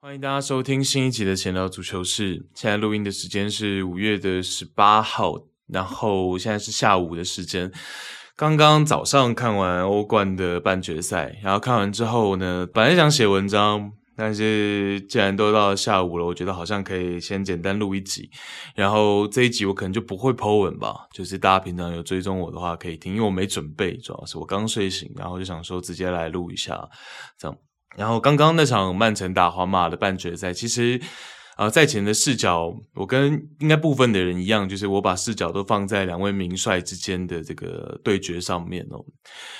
欢迎大家收听新一集的《闲聊足球室》。现在录音的时间是五月的十八号，然后现在是下午的时间。刚刚早上看完欧冠的半决赛，然后看完之后呢，本来想写文章，但是既然都到下午了，我觉得好像可以先简单录一集。然后这一集我可能就不会 po 文吧，就是大家平常有追踪我的话可以听，因为我没准备，主要是我刚睡醒，然后就想说直接来录一下，这样。然后刚刚那场曼城打皇马的半决赛，其实，呃，赛前的视角，我跟应该部分的人一样，就是我把视角都放在两位名帅之间的这个对决上面哦。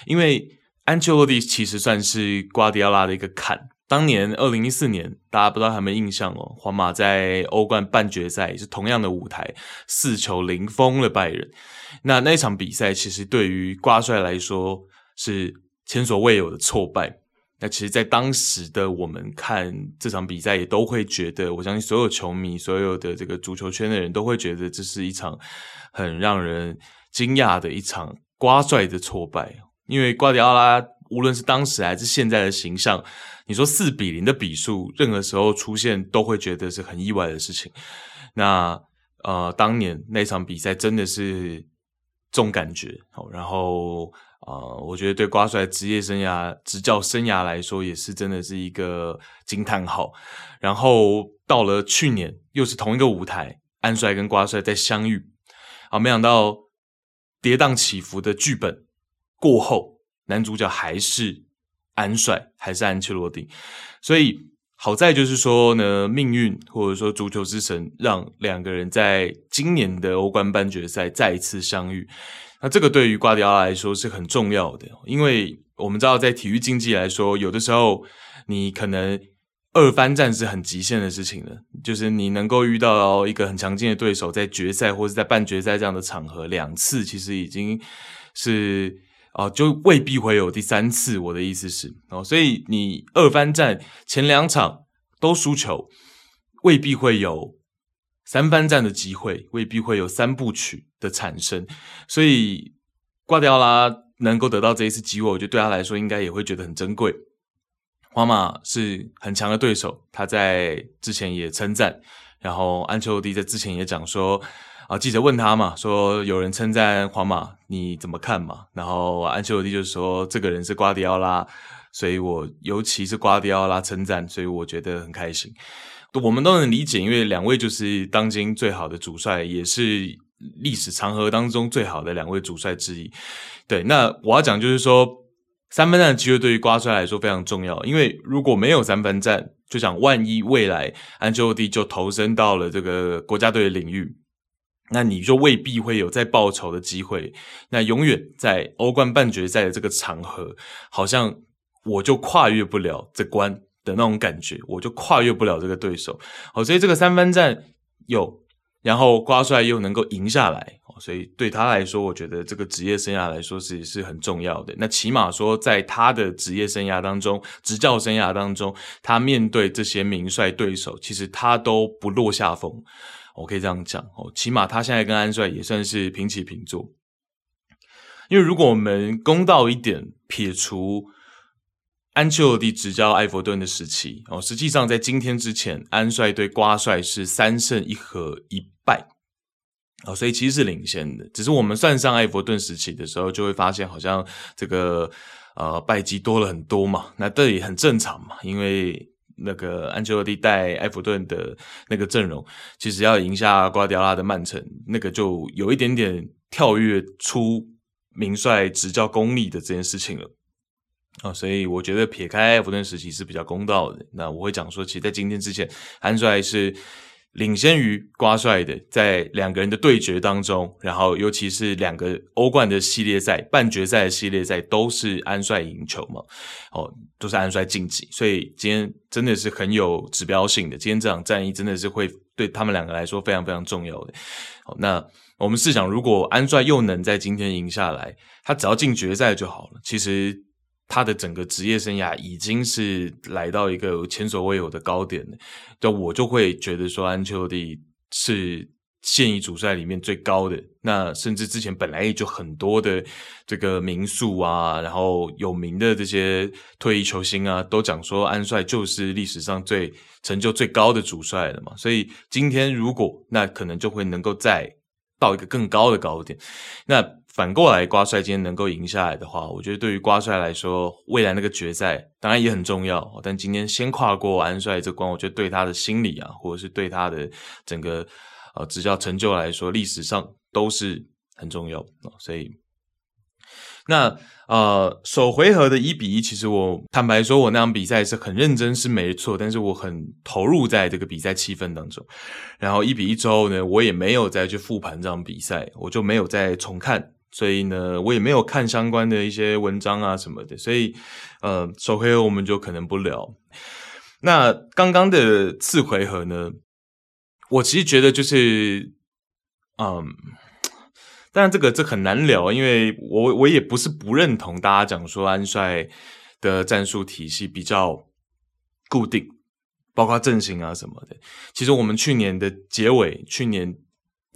因为安切洛蒂其实算是瓜迪奥拉的一个坎。当年二零一四年，大家不知道有没有印象哦，皇马在欧冠半决赛也是同样的舞台，四球零封了拜仁。那那场比赛其实对于瓜帅来说是前所未有的挫败。那其实，在当时的我们看这场比赛，也都会觉得，我相信所有球迷、所有的这个足球圈的人都会觉得，这是一场很让人惊讶的一场瓜帅的挫败。因为瓜迪奥拉无论是当时还是现在的形象，你说四比零的比数，任何时候出现都会觉得是很意外的事情。那呃，当年那场比赛真的是这种感觉，好，然后。啊、呃，我觉得对瓜帅职业生涯、执教生涯来说，也是真的是一个惊叹号。然后到了去年，又是同一个舞台，安帅跟瓜帅在相遇，啊，没想到跌宕起伏的剧本过后，男主角还是安帅，还是安切洛蒂。所以好在就是说呢，命运或者说足球之神，让两个人在今年的欧冠半决赛再一次相遇。那这个对于瓜迪奥拉来说是很重要的，因为我们知道，在体育竞技来说，有的时候你可能二番战是很极限的事情了，就是你能够遇到一个很强劲的对手，在决赛或者在半决赛这样的场合两次，其实已经是啊，就未必会有第三次。我的意思是哦，所以你二番战前两场都输球，未必会有。三番战的机会未必会有三部曲的产生，所以挂掉啦能够得到这一次机会，我觉得对他来说应该也会觉得很珍贵。皇马是很强的对手，他在之前也称赞，然后安切洛蒂在之前也讲说，啊，记者问他嘛，说有人称赞皇马，你怎么看嘛？然后安切洛蒂就说，这个人是瓜迪奥拉，所以我尤其是瓜迪奥拉称赞，所以我觉得很开心。我们都能理解，因为两位就是当今最好的主帅，也是历史长河当中最好的两位主帅之一。对，那我要讲就是说，三分战的机会对于瓜帅来说非常重要，因为如果没有三分战，就想万一未来安切洛蒂就投身到了这个国家队的领域，那你就未必会有再报仇的机会。那永远在欧冠半决赛的这个场合，好像我就跨越不了这关。的那种感觉，我就跨越不了这个对手。好，所以这个三分战有，然后瓜帅又能够赢下来，所以对他来说，我觉得这个职业生涯来说是是很重要的。那起码说，在他的职业生涯当中，执教生涯当中，他面对这些名帅对手，其实他都不落下风。我可以这样讲哦，起码他现在跟安帅也算是平起平坐。因为如果我们公道一点，撇除。安切洛蒂执教埃弗顿的时期哦，实际上在今天之前，安帅对瓜帅是三胜一和一败哦，所以其实是领先的。只是我们算上埃弗顿时期的时候，就会发现好像这个呃败绩多了很多嘛。那这也很正常嘛，因为那个安切洛蒂带埃弗顿的那个阵容，其实要赢下瓜迪奥拉的曼城，那个就有一点点跳跃出名帅执教功力的这件事情了。哦，所以我觉得撇开埃弗顿时期是比较公道的。那我会讲说，其实，在今天之前，安帅是领先于瓜帅的，在两个人的对决当中，然后尤其是两个欧冠的系列赛、半决赛的系列赛，都是安帅赢球嘛。哦，都是安帅晋级，所以今天真的是很有指标性的。今天这场战役真的是会对他们两个来说非常非常重要的。好，那我们试想，如果安帅又能在今天赢下来，他只要进决赛就好了。其实。他的整个职业生涯已经是来到一个前所未有的高点了，就我就会觉得说，安切洛蒂是现役主帅里面最高的。那甚至之前本来也就很多的这个名宿啊，然后有名的这些退役球星啊，都讲说安帅就是历史上最成就最高的主帅了嘛。所以今天如果那可能就会能够再到一个更高的高点，那。反过来，瓜帅今天能够赢下来的话，我觉得对于瓜帅来说，未来那个决赛当然也很重要。但今天先跨过安帅这关，我觉得对他的心理啊，或者是对他的整个呃执教成就来说，历史上都是很重要。所以，那呃首回合的一比一，其实我坦白说，我那场比赛是很认真，是没错，但是我很投入在这个比赛气氛当中。然后一比一之后呢，我也没有再去复盘这场比赛，我就没有再重看。所以呢，我也没有看相关的一些文章啊什么的，所以呃，首回合我们就可能不聊。那刚刚的次回合呢，我其实觉得就是，嗯，当然这个这很难聊，因为我我也不是不认同大家讲说安帅的战术体系比较固定，包括阵型啊什么的。其实我们去年的结尾，去年。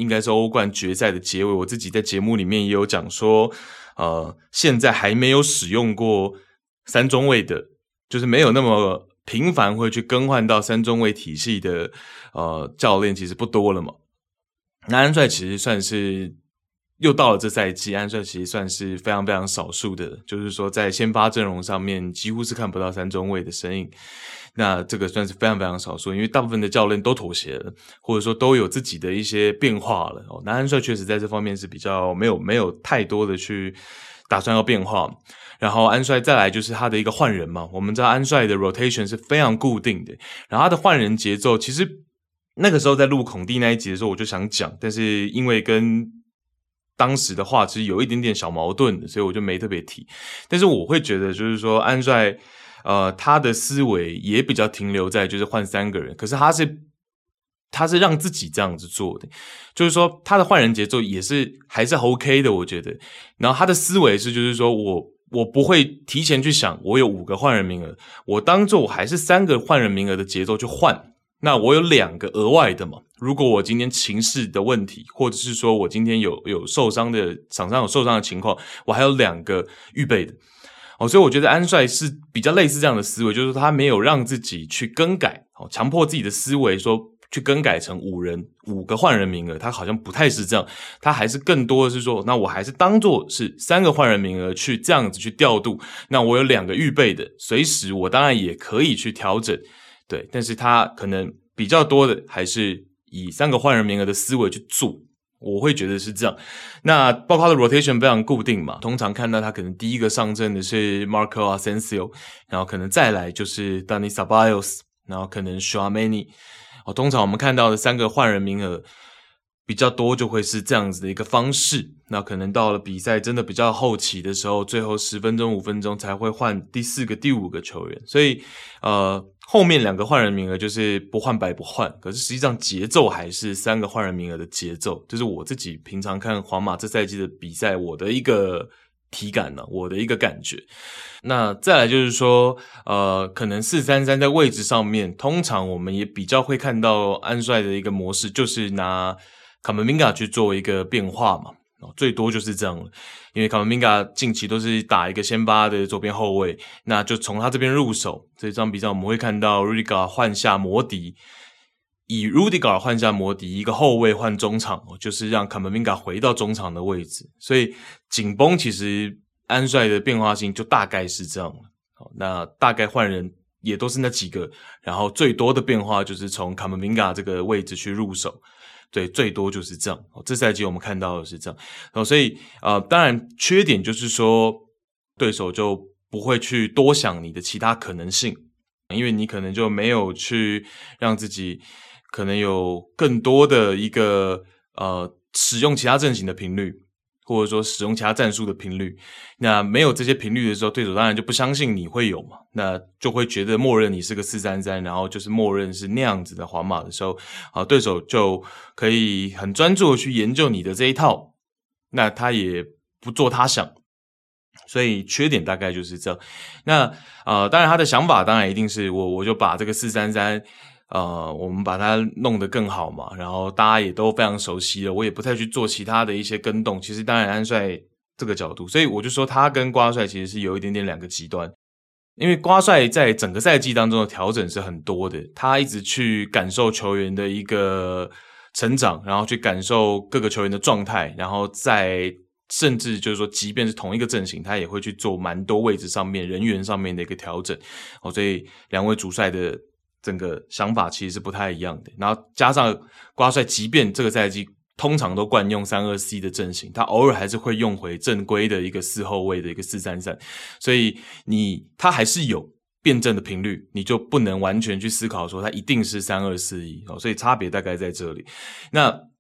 应该是欧冠决赛的结尾，我自己在节目里面也有讲说，呃，现在还没有使用过三中卫的，就是没有那么频繁会去更换到三中卫体系的，呃，教练其实不多了嘛。那安帅其实算是又到了这赛季，安帅其实算是非常非常少数的，就是说在先发阵容上面几乎是看不到三中卫的身影。那这个算是非常非常少数，因为大部分的教练都妥协了，或者说都有自己的一些变化了。哦，那安帅确实在这方面是比较没有没有太多的去打算要变化。然后安帅再来就是他的一个换人嘛，我们知道安帅的 rotation 是非常固定的，然后他的换人节奏其实那个时候在录孔蒂那一集的时候我就想讲，但是因为跟当时的话其实有一点点小矛盾的，所以我就没特别提。但是我会觉得就是说安帅。呃，他的思维也比较停留在就是换三个人，可是他是他是让自己这样子做的，就是说他的换人节奏也是还是 OK 的，我觉得。然后他的思维是就是说我我不会提前去想我有五个换人名额，我当做我还是三个换人名额的节奏去换。那我有两个额外的嘛，如果我今天情势的问题，或者是说我今天有有受伤的场上有受伤的情况，我还有两个预备的。哦，所以我觉得安帅是比较类似这样的思维，就是他没有让自己去更改，哦，强迫自己的思维说去更改成五人五个换人名额，他好像不太是这样，他还是更多的是说，那我还是当做是三个换人名额去这样子去调度，那我有两个预备的，随时我当然也可以去调整，对，但是他可能比较多的还是以三个换人名额的思维去做。我会觉得是这样，那包括他的 rotation 非常固定嘛，通常看到他可能第一个上阵的是 Marco Asensio，然后可能再来就是 Dani s a b a l o s 然后可能 Tchouaméni，哦，通常我们看到的三个换人名额比较多，就会是这样子的一个方式。那可能到了比赛真的比较后期的时候，最后十分钟、五分钟才会换第四个、第五个球员，所以呃。后面两个换人名额就是不换白不换，可是实际上节奏还是三个换人名额的节奏，就是我自己平常看皇马这赛季的比赛，我的一个体感呢，我的一个感觉。那再来就是说，呃，可能四三三在位置上面，通常我们也比较会看到安帅的一个模式，就是拿卡马宾加去做一个变化嘛。最多就是这样了，因为卡马宾加近期都是打一个先发的左边后卫，那就从他这边入手。这张比赛我们会看到 Rudiger 换下摩迪，以 Rudiger 换下摩迪，一个后卫换中场，就是让卡马宾加回到中场的位置。所以紧绷其实安帅的变化性就大概是这样。好，那大概换人也都是那几个，然后最多的变化就是从卡马宾加这个位置去入手。对，最多就是这样。这赛季我们看到的是这样，然后所以啊，当然缺点就是说，对手就不会去多想你的其他可能性，因为你可能就没有去让自己可能有更多的一个呃使用其他阵型的频率。或者说使用其他战术的频率，那没有这些频率的时候，对手当然就不相信你会有嘛，那就会觉得默认你是个四三三，然后就是默认是那样子的皇马的时候，啊，对手就可以很专注的去研究你的这一套，那他也不做他想，所以缺点大概就是这样。那呃，当然他的想法当然一定是我我就把这个四三三，呃，我们把它弄得更好嘛。然后大家也都非常熟悉了，我也不太去做其他的一些更动。其实当然安帅这个角度，所以我就说他跟瓜帅其实是有一点点两个极端。因为瓜帅在整个赛季当中的调整是很多的，他一直去感受球员的一个成长，然后去感受各个球员的状态，然后在。甚至就是说，即便是同一个阵型，他也会去做蛮多位置上面、人员上面的一个调整。哦，所以两位主帅的整个想法其实是不太一样的。然后加上瓜帅，即便这个赛季通常都惯用三二 C 的阵型，他偶尔还是会用回正规的一个四后卫的一个四三三。所以你他还是有辩证的频率，你就不能完全去思考说他一定是三二四一哦。所以差别大概在这里。那。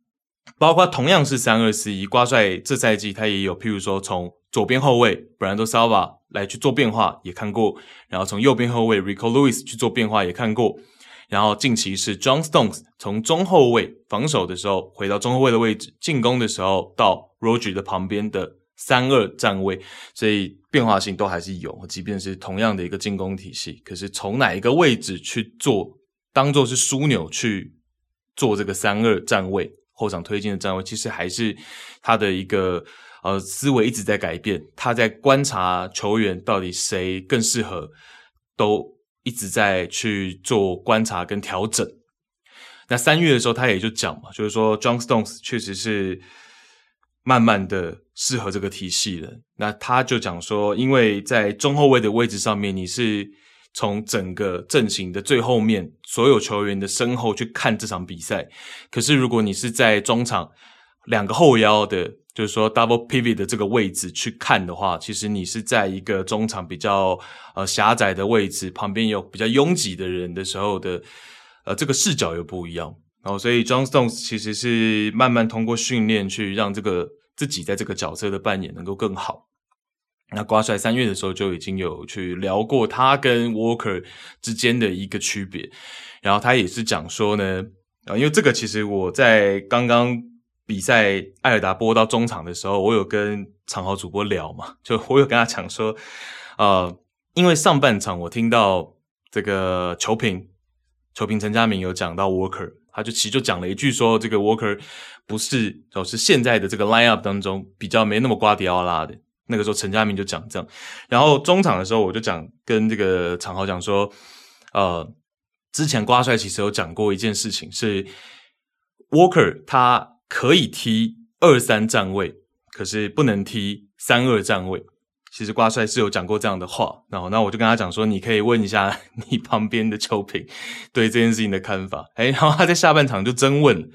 包括同样是三二四一，瓜帅这赛季他也有，譬如说从左边后卫 Bernardo Silva 来去做变化，也看过；然后从右边后卫 Rico Lewis 去做变化，也看过；然后近期是 John Stones 从中后卫防守的时候回到中后卫的位置，进攻的时候到 Rodri 的旁边的三二站位，所以变化性都还是有。即便是同样的一个进攻体系，可是从哪一个位置去做，当做是枢纽去做这个三二站位。后场推进的站位，其实还是他的一个呃思维一直在改变。他在观察球员到底谁更适合，都一直在去做观察跟调整。那三月的时候，他也就讲嘛，就是说，John Stones 确实是慢慢的适合这个体系了。那他就讲说，因为在中后卫的位置上面，你是。从整个阵型的最后面，所有球员的身后去看这场比赛。可是，如果你是在中场两个后腰的，就是说 double pivot 的这个位置去看的话，其实你是在一个中场比较呃狭窄的位置，旁边有比较拥挤的人的时候的，呃，这个视角又不一样。然后，所以 John Stones 其实是慢慢通过训练去让这个自己在这个角色的扮演能够更好。那瓜帅三月的时候就已经有去聊过他跟 Walker 之间的一个区别，然后他也是讲说呢，啊，因为这个其实我在刚刚比赛艾尔达播到中场的时候，我有跟长豪主播聊嘛，就我有跟他讲说，呃，因为上半场我听到这个球评，球评陈家明有讲到 Walker，他就其实就讲了一句说，这个 Walker 不是，就是现在的这个 lineup 当中比较没那么瓜迪奥拉的。那个时候陈家明就讲这样，然后中场的时候我就讲跟这个长豪讲说，呃，之前瓜帅其实有讲过一件事情，是 Walker 他可以踢二三站位，可是不能踢三二站位。其实瓜帅是有讲过这样的话，然后那我就跟他讲说，你可以问一下 你旁边的球评对这件事情的看法。哎，然后他在下半场就真问，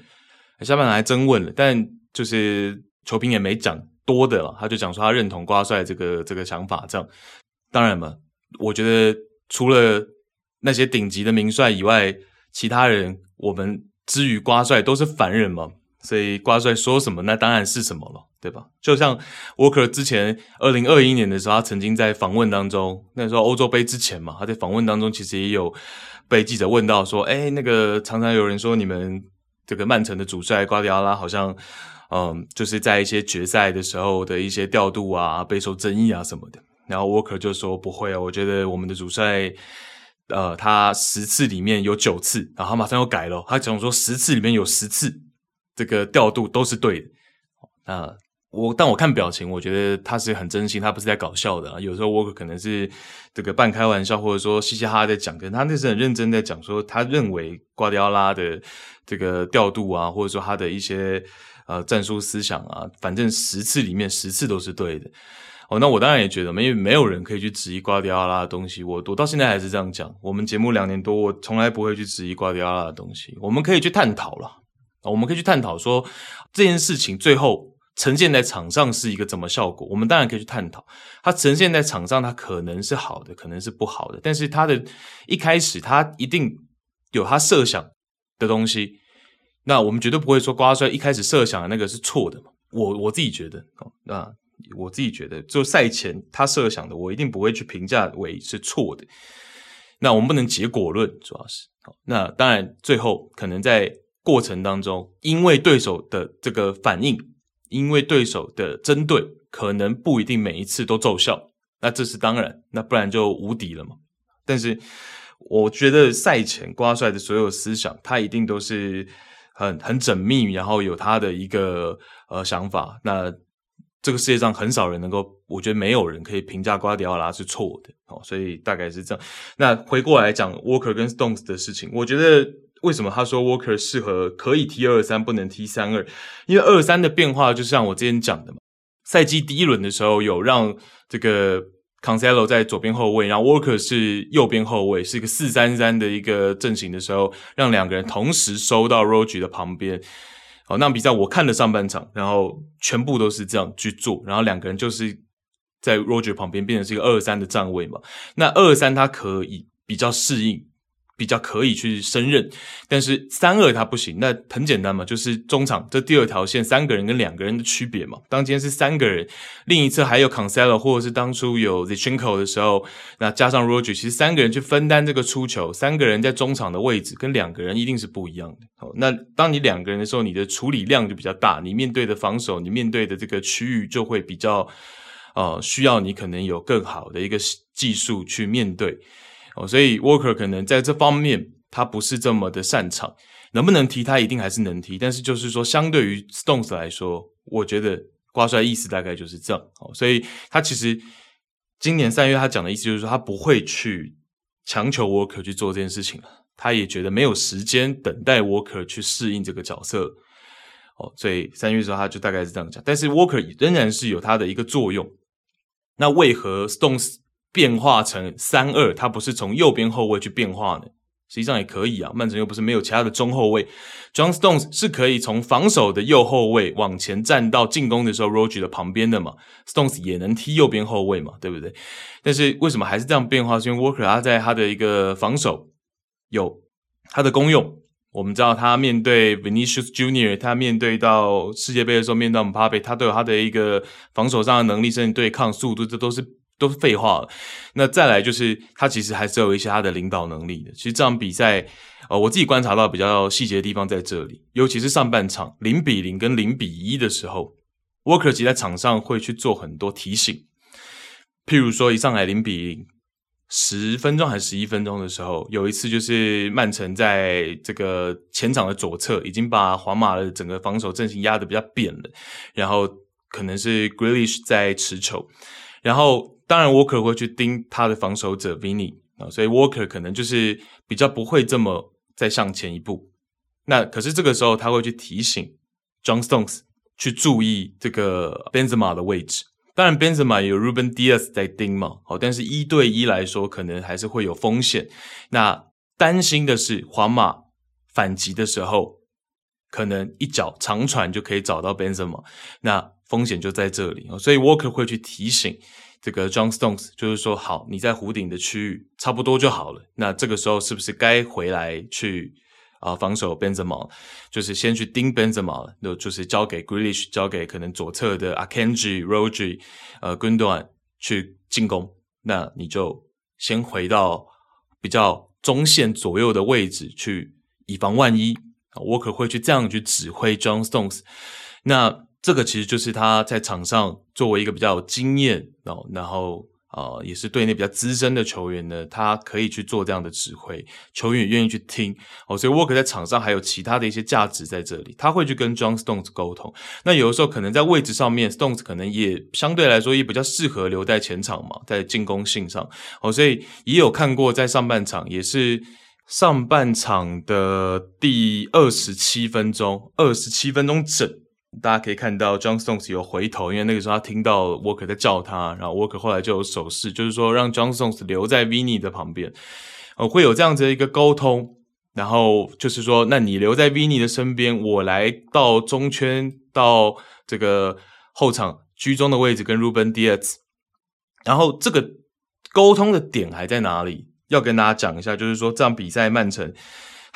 下半场还真问了，但就是球评也没讲。多的了，他就讲说他认同瓜帅这个这个想法，这样当然嘛，我觉得除了那些顶级的名帅以外，其他人我们之于瓜帅都是凡人嘛，所以瓜帅说什么那当然是什么了，对吧？就像沃克之前二零二一年的时候，他曾经在访问当中，那时候欧洲杯之前嘛，他在访问当中其实也有被记者问到说，哎，那个常常有人说你们这个曼城的主帅瓜迪奥拉好像。嗯，就是在一些决赛的时候的一些调度啊，备受争议啊什么的。然后沃克就说不会啊，我觉得我们的主帅，呃，他十次里面有九次，然后马上又改了，他讲说十次里面有十次这个调度都是对的。那我但我看表情，我觉得他是很真心，他不是在搞笑的啊。有时候沃克可能是这个半开玩笑，或者说嘻嘻哈哈在讲，跟他那是很认真在讲说，他认为瓜迪奥拉的这个调度啊，或者说他的一些。呃，战术思想啊，反正十次里面十次都是对的。哦，那我当然也觉得，因为没有人可以去质疑瓜迪奥拉的东西。我我到现在还是这样讲。我们节目两年多，我从来不会去质疑瓜迪奥拉的东西。我们可以去探讨了，我们可以去探讨说这件事情最后呈现在场上是一个怎么效果。我们当然可以去探讨，它呈现在场上，它可能是好的，可能是不好的。但是它的一开始，它一定有它设想的东西。那我们绝对不会说瓜帅一开始设想的那个是错的嘛？我我自己觉得哦，那我自己觉得，就赛前他设想的，我一定不会去评价为是错的。那我们不能结果论，主要是。那当然，最后可能在过程当中，因为对手的这个反应，因为对手的针对可能不一定每一次都奏效，那这是当然，那不然就无敌了嘛。但是我觉得赛前瓜帅的所有思想，他一定都是很很缜密，然后有他的一个呃想法。那这个世界上很少人能够，我觉得没有人可以评价瓜迪奥拉是错的哦，所以大概是这样。那回过来讲 Walker 跟 Stones 的事情，我觉得为什么他说 Walker 适合可以踢二三，不能踢三二？因为二三的变化就像我之前讲的嘛，赛季第一轮的时候有让这个 Cancelo 在左边后卫，然后 Walker 是右边后卫，是一个四三三的一个阵型的时候，让两个人同时收到 r o g e 的旁边。好，那比赛我看了上半场，然后全部都是这样去做，然后两个人就是在 r o g e 旁边变成是一个二三的站位嘛。那二三他可以比较适应。比较可以去胜任，但是三二他不行。那很简单嘛，就是中场这第二条线三个人跟两个人的区别嘛。当今天是三个人，另一侧还有 Cancelo 或者是当初有 Zinchenko 的时候，那加上 Roger，其实三个人去分担这个出球，三个人在中场的位置跟两个人一定是不一样的。好，那当你两个人的时候，你的处理量就比较大，你面对的防守，你面对的这个区域就会比较呃需要你可能有更好的一个技术去面对。哦，所以 Walker 可能在这方面他不是这么的擅长，能不能踢他一定还是能踢，但是就是说相对于 Stones 来说，我觉得瓜帅意思大概就是这样。哦，所以他其实今年三月他讲的意思就是说他不会去强求 Walker 去做这件事情了，他也觉得没有时间等待 Walker 去适应这个角色。哦，所以三月的时候他就大概是这样讲，但是 Walker 仍然是有他的一个作用。那为何 Stones 变化成三二，他不是从右边后卫去变化呢？实际上也可以啊。曼城又不是没有其他的中后卫，John Stones 是可以从防守的右后卫往前站到进攻的时候 r o g e r 的旁边的嘛。Stones 也能踢右边后卫嘛，对不对？但是为什么还是这样变化？是因为 Walker 他在他的一个防守有他的功用。我们知道他面对 Vinicius Junior，他面对到世界杯的时候，面对 Mbappe，他都有他的一个防守上的能力，甚至对抗速度，这都是。都是废话了。那再来就是，他其实还是有一些他的领导能力的。其实这场比赛，呃，我自己观察到比较细节的地方在这里，尤其是上半场零比零跟零比一的时候，Walker 其实在场上会去做很多提醒。譬如说，一上来零比零，十分钟还是十一分钟的时候，有一次就是曼城在这个前场的左侧已经把皇马的整个防守阵型压得比较扁了，然后可能是 Grealish 在持球，然后。当然，Walker 会去盯他的防守者 Vini 啊，所以 Walker 可能就是比较不会这么再向前一步。那可是这个时候他会去提醒 John Stones 去注意这个 Benzema 的位置。当然，Benzema 有 Ruben Dias 在盯嘛，好，但是一对一来说可能还是会有风险。那担心的是皇马反击的时候，可能一脚长传就可以找到 Benzema，那风险就在这里。所以 Walker 会去提醒。这个 John Stones 就是说，好，你在弧顶的区域差不多就好了。那这个时候是不是该回来去啊、防守 Benzema？就是先去盯 Benzema，那就是交给 Grealish，交给可能左侧的 Akanji、Rodri、呃 Gundogan 去进攻。那你就先回到比较中线左右的位置去，以防万一。我可会去这样去指挥 John Stones。那这个其实就是他在场上作为一个比较有经验哦，然后啊、呃、也是队内比较资深的球员呢，他可以去做这样的指挥，球员也愿意去听哦，所以 Walker 在场上还有其他的一些价值在这里，他会去跟 John Stones 沟通。那有的时候可能在位置上面，Stones 可能也相对来说也比较适合留在前场嘛，在进攻性上哦，所以也有看过在上半场也是上半场的第二十七分钟，二十七分钟整。大家可以看到，John Stones 有回头，因为那个时候他听到 Walker 在叫他，然后 Walker 后来就有手势，就是说让 John Stones 留在 Vini 的旁边，呃，会有这样子的一个沟通，然后就是说，那你留在 Vini 的身边，我来到中圈，到这个后场居中的位置跟 Ruben Dias，然后这个沟通的点还在哪里？要跟大家讲一下，就是说这场比赛曼城。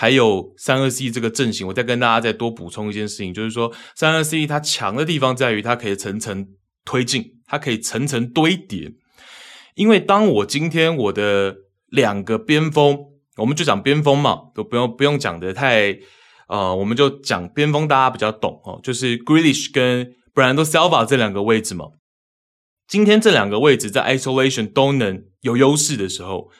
还有三二 C 这个阵型，我再跟大家再多补充一件事情，就是说三二 C 它强的地方在于它可以层层推进，它可以层层堆叠。因为当我今天我的两个边锋，我们就讲边锋嘛，都不用不用讲得太呃，我们就讲边锋，大家比较懂哦，就是 Grealish 跟 Bernardo Silva 这两个位置嘛。今天这两个位置在 isolation 都能有优势的时候，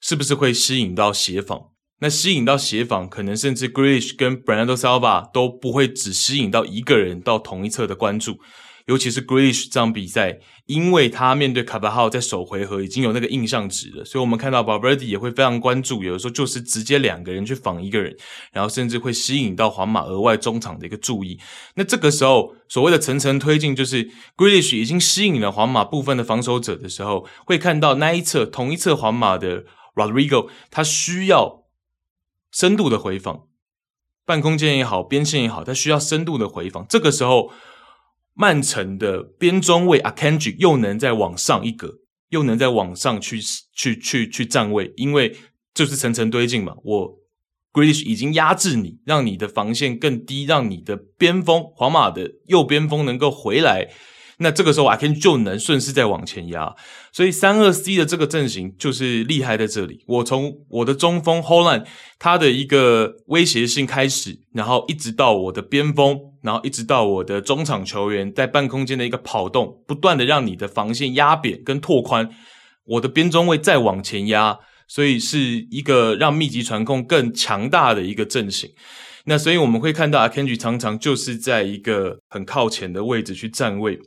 是不是会吸引到协防？那吸引到协防，可能甚至 Grealish 跟 Bernardo Silva 都不会只吸引到一个人到同一侧的关注。尤其是 Grealish 这场比赛，因为他面对卡巴号在首回合已经有那个印象值了，所以我们看到 Valverde 也会非常关注。有的时候就是直接两个人去防一个人，然后甚至会吸引到皇马额外中场的一个注意。那这个时候所谓的层层推进，就是 Grealish 已经吸引了皇马部分的防守者的时候，会看到那一侧同一侧皇马的 Rodrigo，他需要深度的回防，半空间也好，边线也好，他需要深度的回防。这个时候。曼城的边中卫 Akanji 又能再往上一格，又能再往上去去去去站位，因为就是层层推进嘛。我 g r i s h 已经压制你，让你的防线更低，让你的边锋皇马的右边锋能够回来。那这个时候，Akanji 就能顺势再往前压，所以三二 C 的这个阵型就是厉害在这里。我从我的中锋 Holland 他的一个威胁性开始，然后一直到我的边锋，然后一直到我的中场球员在半空间的一个跑动，不断的让你的防线压扁跟拓宽，我的边中卫再往前压，所以是一个让密集传控更强大的一个阵型。那所以我们会看到 Akanji 常常就是在一个很靠前的位置去站位。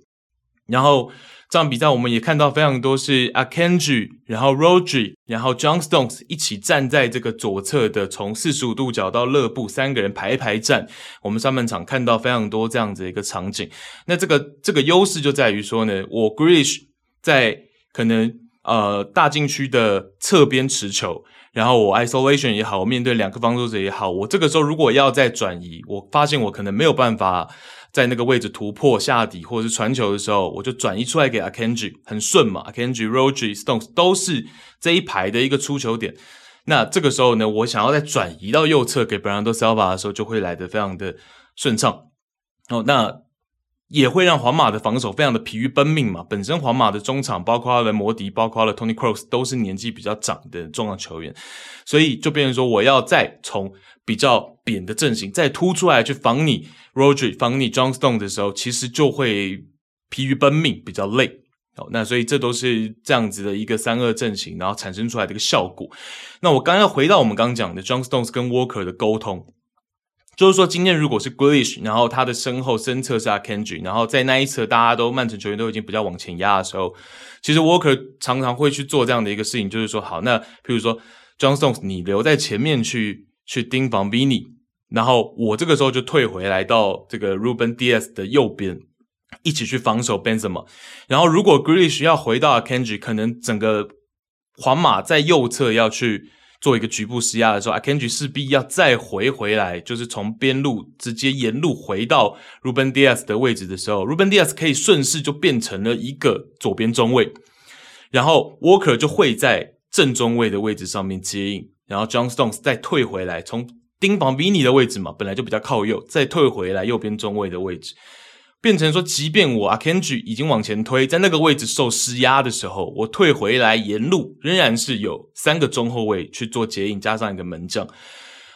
然后这场比赛我们也看到非常多是 Akanji，然后 Rodri，然后 John Stones 一起站在这个左侧的从四十五度角到勒布三个人排排站。我们上半场看到非常多这样子一个场景。那这个这个优势就在于说呢，我 Grealish 在可能呃大禁区的侧边持球，然后我 Isolation 也好，我面对两个防守者也好，我这个时候如果要再转移，我发现我可能没有办法。在那个位置突破下底或者是传球的时候，我就转移出来给 Akenji，很顺嘛。Akenji、Rodri、Stones 都是这一排的一个出球点。那这个时候呢，我想要再转移到右侧给 Brando Silva 的时候，就会来得非常的顺畅。哦，那也会让皇马的防守非常的疲于奔命嘛。本身皇马的中场，包括了摩迪，包括了 Tony Kroos，都是年纪比较长的重要球员，所以就变成说，我要再从比较扁的阵型再突出来去防你。Rodri 防你 John Stone 的时候，其实就会疲于奔命，比较累。哦，那所以这都是这样子的一个三二阵型，然后产生出来的一个效果。那我刚刚回到我们刚刚讲的 John Stones 跟 Walker 的沟通，就是说今天如果是 Grealish，然后他的身后身侧是 Akanji，然后在那一侧大家都曼城球员都已经比较往前压的时候，其实 Walker 常常会去做这样的一个事情，就是说好，那譬如说 John Stones 你留在前面去去盯防 Vini。然后我这个时候就退回来到这个 Ruben Dias 的右边，一起去防守 Benzema。然后如果 Grealish 要回到 Akanji，可能整个皇马在右侧要去做一个局部施压的时候，Akenji 势必要再回回来，就是从边路直接沿路回到 Ruben Dias 的位置的时候，Ruben Dias 可以顺势就变成了一个左边中卫，然后 Walker 就会在正中卫的位置上面接应，然后 John Stones 再退回来从。盯防 Vini 的位置嘛，本来就比较靠右，再退回来右边中卫的位置，变成说，即便我阿 Kenji 已经往前推，在那个位置受施压的时候，我退回来沿路仍然是有三个中后卫去做接应，加上一个门将。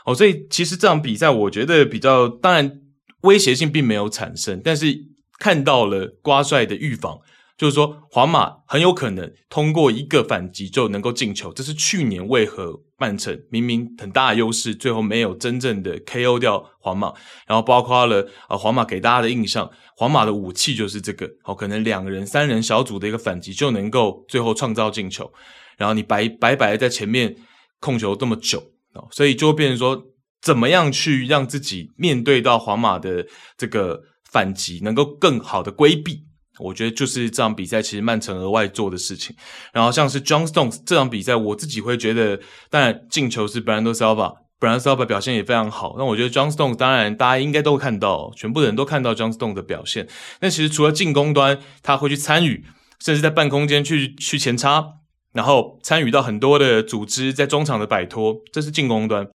哦，所以其实这场比赛我觉得比较，当然威胁性并没有产生，但是看到了瓜帅的预防。就是说，皇马很有可能通过一个反击就能够进球。这是去年为何曼城明明很大的优势，最后没有真正的 KO 掉皇马。然后包括了啊，皇马给大家的印象，皇马的武器就是这个，好，可能两人、三人小组的一个反击就能够最后创造进球。然后你白白白在前面控球这么久哦，所以就变成说，怎么样去让自己面对到皇马的这个反击，能够更好的规避。我觉得就是这场比赛，其实曼城额外做的事情。然后像是 John Stones 这场比赛，我自己会觉得，当然进球是 Bernardo Silva，Bernardo Silva 表现也非常好。那我觉得 John Stones 当然大家应该都看到，全部的人都看到 John Stones 的表现。那其实除了进攻端，他会去参与，甚至在半空间去去前插，然后参与到很多的组织，在中场的摆脱，这是进攻端。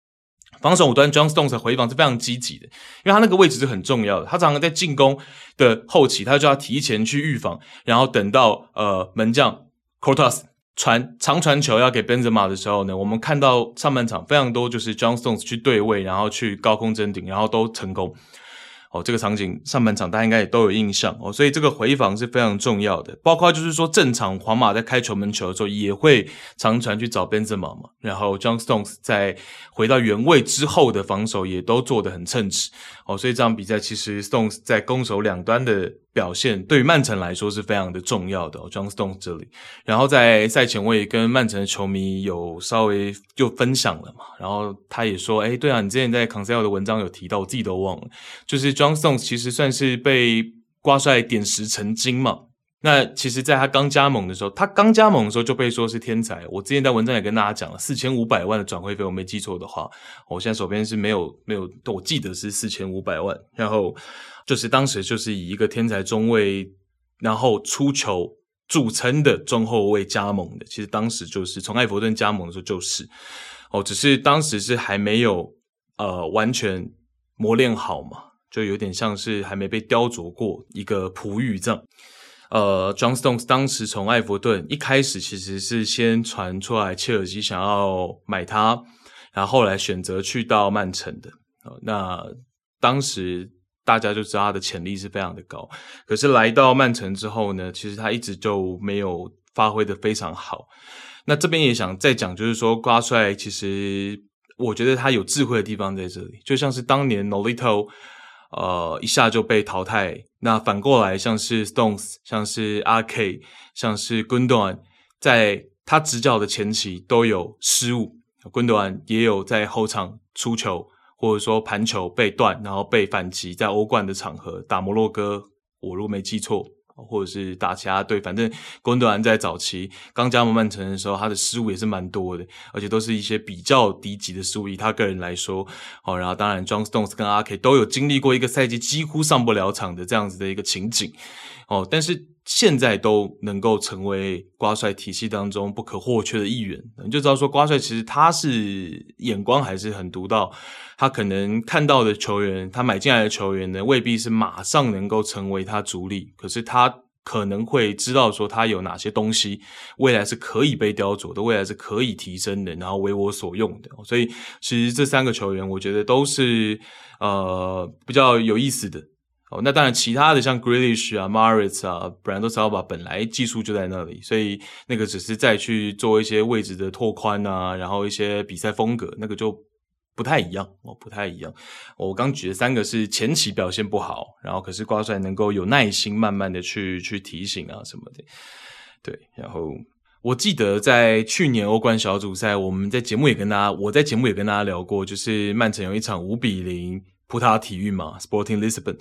防守端，John Stones 的回防是非常积极的，因为他那个位置是很重要的。他常常在进攻的后期，他就要提前去预防，然后等到呃门将 Cortas 传长传球要给 Benzema 的时候呢，我们看到上半场非常多就是 John Stones 去对位，然后去高空争顶，然后都成功。哦，这个场景上半场大家应该也都有印象哦，所以这个回防是非常重要的。包括就是说，正常皇马在开球门球的时候，也会长传去找 Benzema 嘛，然后 John Stones 在回到原位之后的防守也都做得很称职哦，所以这场比赛其实 Stones 在攻守两端的表现，对于曼城来说是非常的重要的。，Johnstone 这里，然后在赛前我也跟曼城的球迷有稍微就分享了嘛，然后他也说，哎，对啊，你之前在 Conceal 的文章有提到，我自己都忘了，就是 Johnstone 其实算是被瓜帅点石成金嘛。那其实，在他刚加盟的时候，他刚加盟的时候就被说是天才。我之前在文章也跟大家讲了，四千五百万的转会费，我没记错的话，我现在手边是没有没有，我记得是四千五百万。然后就是当时就是以一个天才中卫，然后出球著称的中后卫加盟的。其实当时就是从艾弗顿加盟的时候就是，哦，只是当时是还没有呃完全磨练好嘛，就有点像是还没被雕琢过一个璞玉这样。呃，John Stones 当时从艾弗顿一开始其实是先传出来，切尔西想要买他，然后后来选择去到曼城的。呃，那当时大家就知道他的潜力是非常的高，可是来到曼城之后呢，其实他一直就没有发挥得非常好。那这边也想再讲，就是说瓜帅其实我觉得他有智慧的地方在这里，就像是当年 Nolito。呃，一下就被淘汰。那反过来，像是 Stones，像是 RK，像是 Gundon，在他执教的前期都有失误。Gundogan 也有在后场出球，或者说盘球被断，然后被反击。在欧冠的场合打摩洛哥，我如果没记错。或者是打其他队，反正贡多安在早期刚加盟曼城的时候，他的失误也是蛮多的，而且都是一些比较低级的失误。以他个人来说，哦，然后当然，John Stones 跟 RK 都有经历过一个赛季几乎上不了场的这样子的一个情景，哦，但是现在都能够成为瓜帅体系当中不可或缺的一员，你就知道说瓜帅其实他是眼光还是很独到。他可能看到的球员，他买进来的球员呢，未必是马上能够成为他主力，可是他可能会知道说他有哪些东西，未来是可以被雕琢的，未来是可以提升的，然后为我所用的。所以，其实这三个球员，我觉得都是呃比较有意思的。哦，那当然，其他的像 Grelish 啊、Mahrez 啊、Bernardo Silva 本来技术就在那里，所以那个只是再去做一些位置的拓宽啊，然后一些比赛风格，那个就。不太一样哦，不太一样。我刚举的三个是前期表现不好，然后可是瓜帅能够有耐心，慢慢的去去提醒啊什么的。对，然后我记得在去年欧冠小组赛，我们在节目也跟大家，我在节目也跟大家聊过，就是曼城有一场五比零葡萄牙体育嘛，Sporting Lisbon，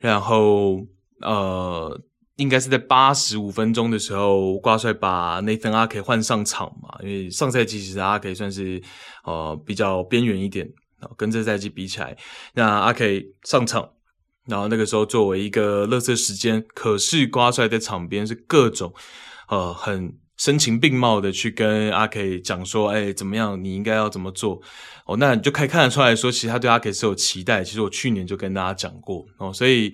然后呃。应该是在八十五分钟的时候，瓜帅把 Nathan Ake 换上场嘛，因为上赛季其实阿 K 算是呃比较边缘一点，跟这赛季比起来，那阿 K 上场，然后那个时候作为一个垃圾时间，可是瓜帅在场边是各种呃很声情并茂的去跟阿 K 讲说，哎怎么样，你应该要怎么做哦，那你就可以看得出来说，其实他对阿 K 是有期待，其实我去年就跟大家讲过哦，所以。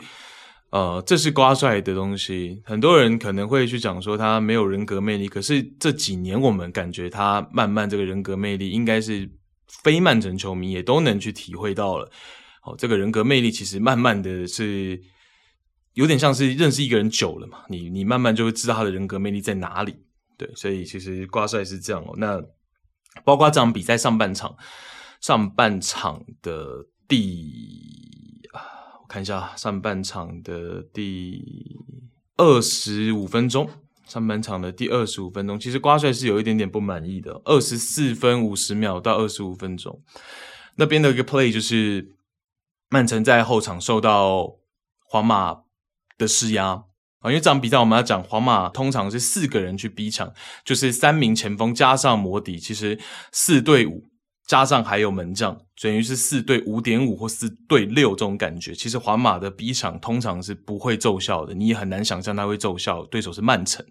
呃，这是瓜帅的东西。很多人可能会去讲说他没有人格魅力，可是这几年我们感觉他慢慢这个人格魅力，应该是非曼城球迷也都能去体会到了。哦，这个人格魅力其实慢慢的是有点像是认识一个人久了嘛，你你慢慢就会知道他的人格魅力在哪里。对，所以其实瓜帅是这样哦。那包括这场比赛上半场，上半场的第啊，我。看一下上半场的第二十五分钟，上半场的第二十五分钟，其实瓜帅是有一点点不满意的。二十四分五十秒到二十五分钟，那边的一个 play 就是曼城在后场受到皇马的施压啊，因为这场比赛我们要讲皇马通常是四个人去逼抢，就是三名前锋加上摩迪，其实四对五。加上还有门将，等于是四对五点五或四对六这种感觉。其实皇马的逼抢通常是不会奏效的，你也很难想象它会奏效。对手是曼城，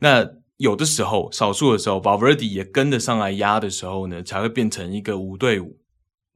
那有的时候，少数的时候宝威迪也跟得上来压的时候呢，才会变成一个五对五，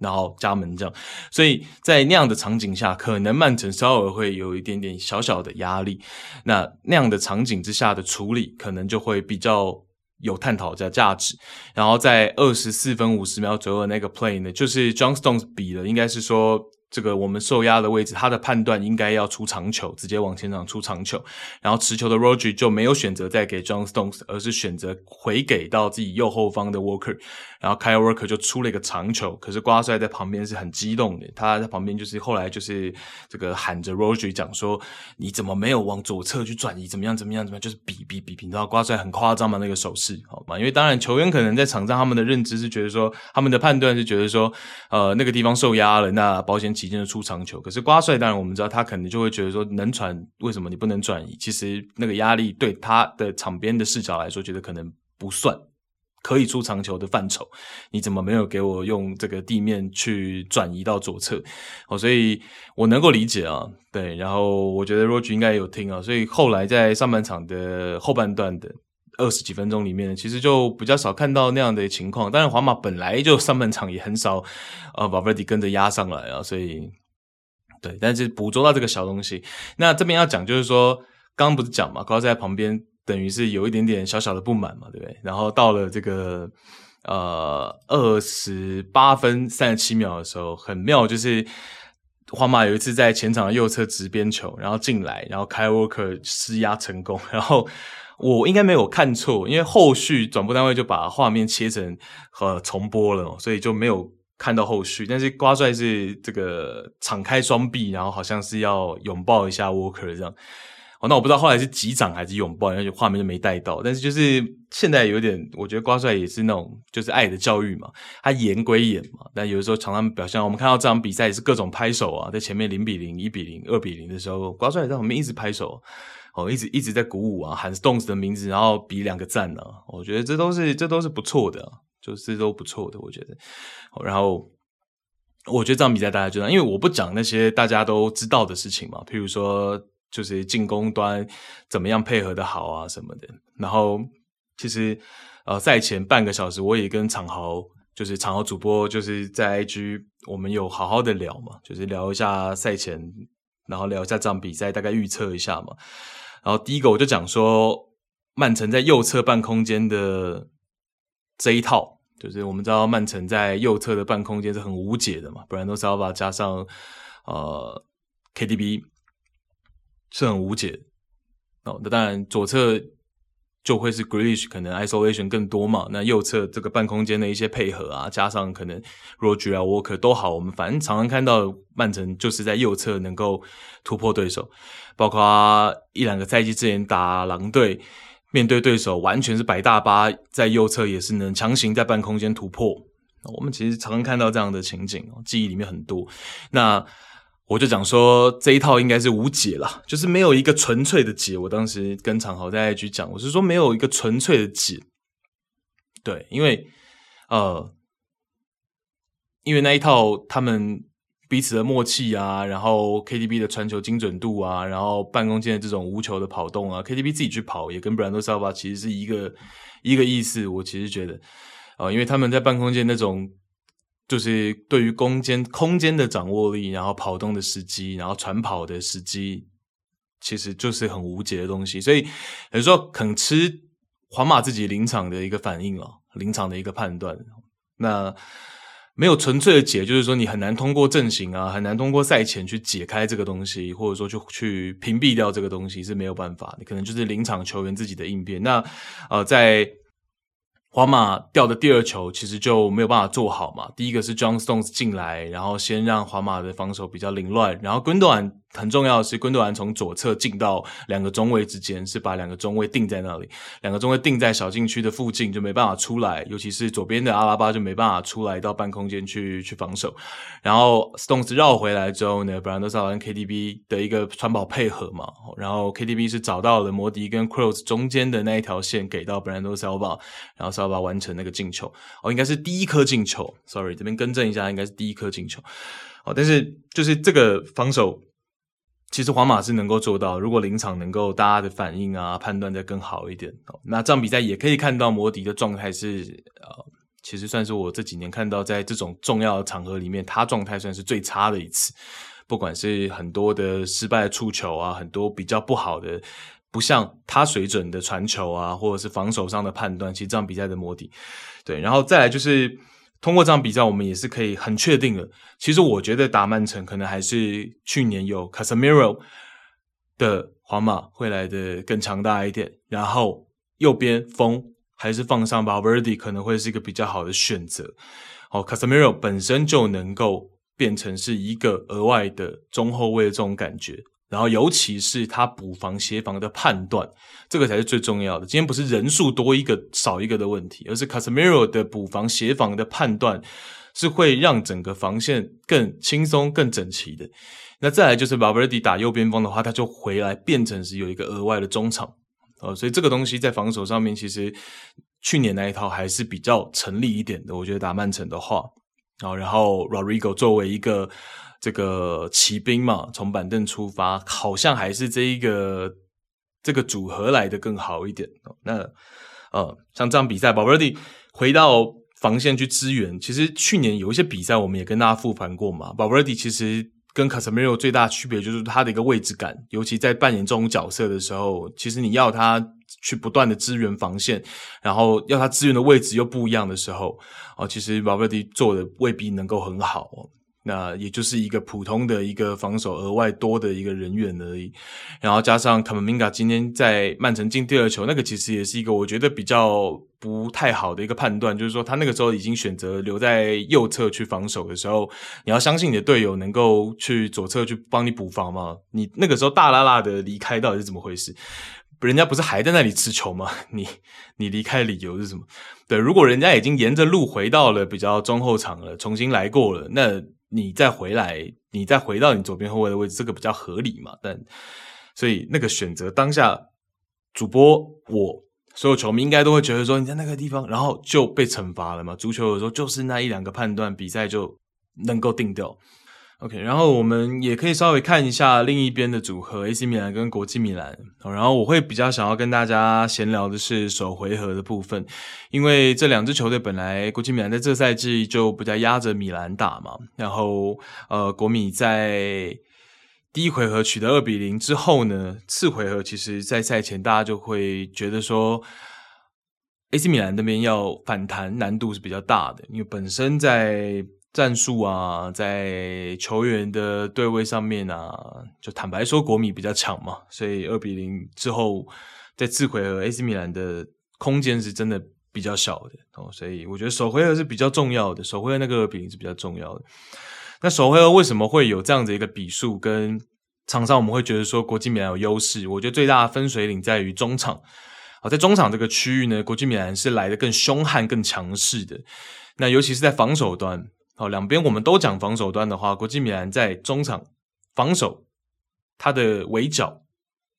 然后加门将。所以在那样的场景下，可能曼城稍微会有一点点小小的压力。那那样的场景之下的处理，可能就会比较。有探讨的价值，然后在二十四分五十秒左右的那个 play 呢，就是 John Stones 比的，应该是说这个我们受压的位置，他的判断应该要出长球，直接往前场出长球。然后持球的 Rodri 就没有选择再给 John Stones，而是选择回给到自己右后方的 Walker。然后 Kyle Walker 就出了一个长球，可是瓜帅在旁边是很激动的，他在旁边就是后来就是这个喊着 Roger 讲说：“你怎么没有往左侧去转移？怎么样？怎么样？怎么样？就是比比比比。”然后瓜帅很夸张嘛，那个手势，好吗？因为当然球员可能在场上他们的认知是觉得说，他们的判断是觉得说，呃，那个地方受压了，那保险起见的出长球，可是瓜帅当然我们知道他可能就会觉得说能传，为什么你不能转移？其实那个压力对他的场边的视角来说，觉得可能不算可以出长球的范畴。你怎么没有给我用这个地面去转移到左侧？哦，所以我能够理解啊，对。然后我觉得 Rodri 应该有听啊，所以后来在上半场的后半段的二十几分钟里面，其实就比较少看到那样的情况。当然，皇马本来就上半场也很少，呃把维蒂跟着压上来啊，所以。对，但是捕捉到这个小东西，那这边要讲就是说，刚刚不是讲嘛，高在旁边等于是有一点点小小的不满嘛，对不对？然后到了这个呃二十八分三十七秒的时候，很妙，就是皇马有一次在前场的右侧直边球，然后进来，然后 Kyle Walker 施压成功，然后我应该没有看错，因为后续转播单位就把画面切成和重播了，所以就没有。看到后续，但是瓜帅是这个敞开双臂，然后好像是要拥抱一下 Walker 这样。哦，那我不知道后来是击掌还是拥抱，然后画面就没带到。但是就是现在有点，我觉得瓜帅也是那种就是爱的教育嘛，他严归严嘛，但有的时候常常表现，我们看到这场比赛也是各种拍手啊，在前面零比零、一比零、二比零的时候，瓜帅在旁边一直拍手，哦，一直一直在鼓舞啊，喊 Stones 的名字，然后比两个赞呢、啊。我觉得这都是这都是不错的。就是都不错的，我觉得。然后我觉得这场比赛大家知道，因为我不讲那些大家都知道的事情嘛，譬如说就是进攻端怎么样配合的好啊什么的。然后其实呃赛前半个小时我也跟场豪，就是场豪主播，就是在 IG 我们有好好的聊嘛，就是聊一下赛前，然后聊一下这场比赛，大概预测一下嘛。然后第一个我就讲说，曼城在右侧半空间的。这一套就是我们知道曼城在右侧的半空间是很无解的嘛，不然都是要把加上呃 KDB 是很无解哦。那当然左侧就会是 Grealish 可能 isolation 更多嘛。那右侧这个半空间的一些配合啊，加上可能 Rodri 啊 Walker 都好，我们反正常常看到曼城就是在右侧能够突破对手，包括一两个赛季之前打狼队。面对对手完全是摆大巴，在右侧也是能强行在半空间突破。我们其实常常看到这样的情景，记忆里面很多。那我就讲说这一套应该是无解了，就是没有一个纯粹的解。我当时跟常豪在 IG 讲，我是说没有一个纯粹的解。对，因为呃，因为那一套他们。彼此的默契啊，然后 KDB 的传球精准度啊，然后半空间的这种无球的跑动啊，KDB 自己去跑也跟 Bernardo Silva 其实是一个一个意思。我其实觉得，啊、呃，因为他们在半空间那种就是对于空间空间的掌握力，然后跑动的时机，然后传跑的时机，其实就是很无解的东西。所以有时候肯吃皇马自己临场的一个反应了，临场的一个判断。那。没有纯粹的解，就是说你很难通过阵型啊，很难通过赛前去解开这个东西，或者说去去屏蔽掉这个东西是没有办法。你可能就是临场球员自己的应变。那呃，在皇马掉的第二球，其实就没有办法做好嘛。第一个是 John Stones 进来，然后先让皇马的防守比较凌乱，然后滚短。很重要的是，昆多兰从左侧进到两个中卫之间，是把两个中卫定在那里，两个中卫定在小禁区的附近，就没办法出来。尤其是左边的阿拉巴就没办法出来到半空间去去防守。然后 Stones 绕回来之后呢，布兰德萨瓦跟 KDB 的一个传跑配合嘛，然后 KDB 是找到了摩迪跟 Kroos 中间的那一条线，给到布兰德萨瓦，然后萨瓦完成那个进球。哦，应该是第一颗进球，sorry，这边更正一下，应该是第一颗进球。哦，但是就是这个防守。其实皇马是能够做到，如果临场能够大家的反应啊、判断再更好一点，那这场比赛也可以看到摩迪的状态是呃，其实算是我这几年看到在这种重要的场合里面，他状态算是最差的一次。不管是很多的失败的触球啊，很多比较不好的、不像他水准的传球啊，或者是防守上的判断，其实这场比赛的摩迪，对，然后再来就是通过这场比赛，我们也是可以很确定的。其实我觉得打曼城可能还是去年有 Casemiro 的皇马会来的更强大一点。然后右边锋还是放上 Valverde 可能会是一个比较好的选择。哦，Casemiro 本身就能够变成是一个额外的中后卫的这种感觉。然后，尤其是他补防协防的判断，这个才是最重要的。今天不是人数多一个少一个的问题，而是 Casemiro 的补防协防的判断是会让整个防线更轻松、更整齐的。那再来就是 Valverde 打右边锋的话，他就回来变成是有一个额外的中场哦，所以这个东西在防守上面，其实去年那一套还是比较成立一点的。我觉得打曼城的话，哦，然后 Rodrigo 作为一个。这个骑兵嘛，从板凳出发，好像还是这一个这个组合来的更好一点。那呃，像这场比赛宝贝弟回到防线去支援。其实去年有一些比赛，我们也跟大家复盘过嘛。宝贝弟其实跟 Casemiro 最大的区别就是他的一个位置感，尤其在扮演这种角色的时候，其实你要他去不断的支援防线，然后要他支援的位置又不一样的时候，哦，其实 v a l v e r d 做的未必能够很好。那也就是一个普通的一个防守额外多的一个人员而已，然后加上卡马明嘎今天在曼城进第二球，那个其实也是一个我觉得比较不太好的一个判断，就是说他那个时候已经选择留在右侧去防守的时候，你要相信你的队友能够去左侧去帮你补防吗？你那个时候大拉拉的离开到底是怎么回事？人家不是还在那里持球吗？你你离开的理由是什么？对，如果人家已经沿着路回到了比较中后场了，重新来过了，那。你再回来，你再回到你左边后卫的位置，这个比较合理嘛？但所以那个选择当下，主播我所有球迷应该都会觉得说你在那个地方，然后就被惩罚了嘛？足球有时候就是那一两个判断，比赛就能够定掉。OK，然后我们也可以稍微看一下另一边的组合 AC 米兰跟国际米兰。然后我会比较想要跟大家闲聊的是首回合的部分，因为这两支球队本来国际米兰在这赛季就比较压着米兰打嘛。然后呃，国米在第一回合取得二比零之后呢，次回合其实在赛前大家就会觉得说 AC 米兰那边要反弹难度是比较大的，因为本身在。战术啊，在球员的对位上面啊，就坦白说，国米比较强嘛，所以二比零之后，在次回合 AC 米兰的空间是真的比较小的哦，所以我觉得首回合是比较重要的，首回合那个二比零是比较重要的。那首回合为什么会有这样子一个比数？跟场上我们会觉得说国际米兰有优势？我觉得最大的分水岭在于中场。好，在中场这个区域呢，国际米兰是来的更凶悍、更强势的。那尤其是在防守端。好，两边我们都讲防守端的话，国际米兰在中场防守，他的围剿，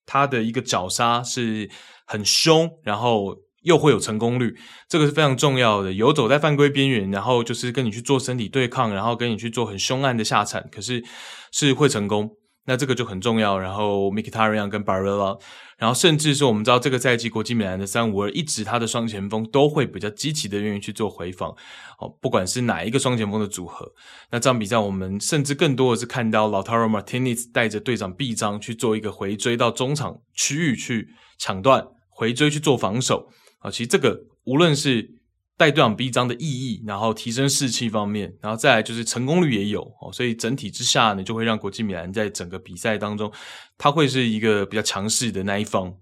他的一个绞杀是很凶，然后又会有成功率，这个是非常重要的。游走在犯规边缘，然后就是跟你去做身体对抗，然后跟你去做很凶悍的下铲，可是是会成功。那这个就很重要，然后 Mikita Ryan 跟 Barella，然后甚至是我们知道这个赛季国际米兰的三五二一直他的双前锋都会比较积极的愿意去做回防，哦，不管是哪一个双前锋的组合，那这场比赛我们甚至更多的是看到 Lautaro Martinez 带着队长臂章去做一个回追到中场区域去抢断回追去做防守，啊，其实这个无论是带队长臂章的意义，然后提升士气方面，然后再来就是成功率也有哦，所以整体之下呢，就会让国际米兰在整个比赛当中，他会是一个比较强势的那一方。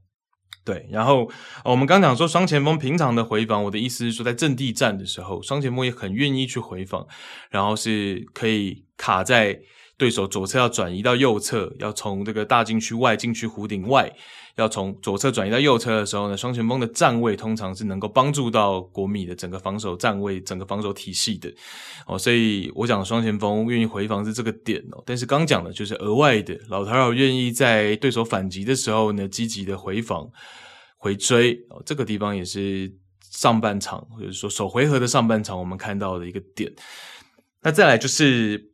对，然后我们刚讲说双前锋平常的回防，我的意思是说在阵地战的时候，双前锋也很愿意去回防，然后是可以卡在对手左侧要转移到右侧，要从这个大禁区外禁区弧顶外。要从左侧转移到右侧的时候呢，双前锋的站位通常是能够帮助到国米的整个防守站位、整个防守体系的哦。所以我讲双前锋愿意回防是这个点哦。但是刚讲的就是额外的，老塔尔愿意在对手反击的时候呢，积极的回防、回追哦。这个地方也是上半场或者说首回合的上半场我们看到的一个点。那再来就是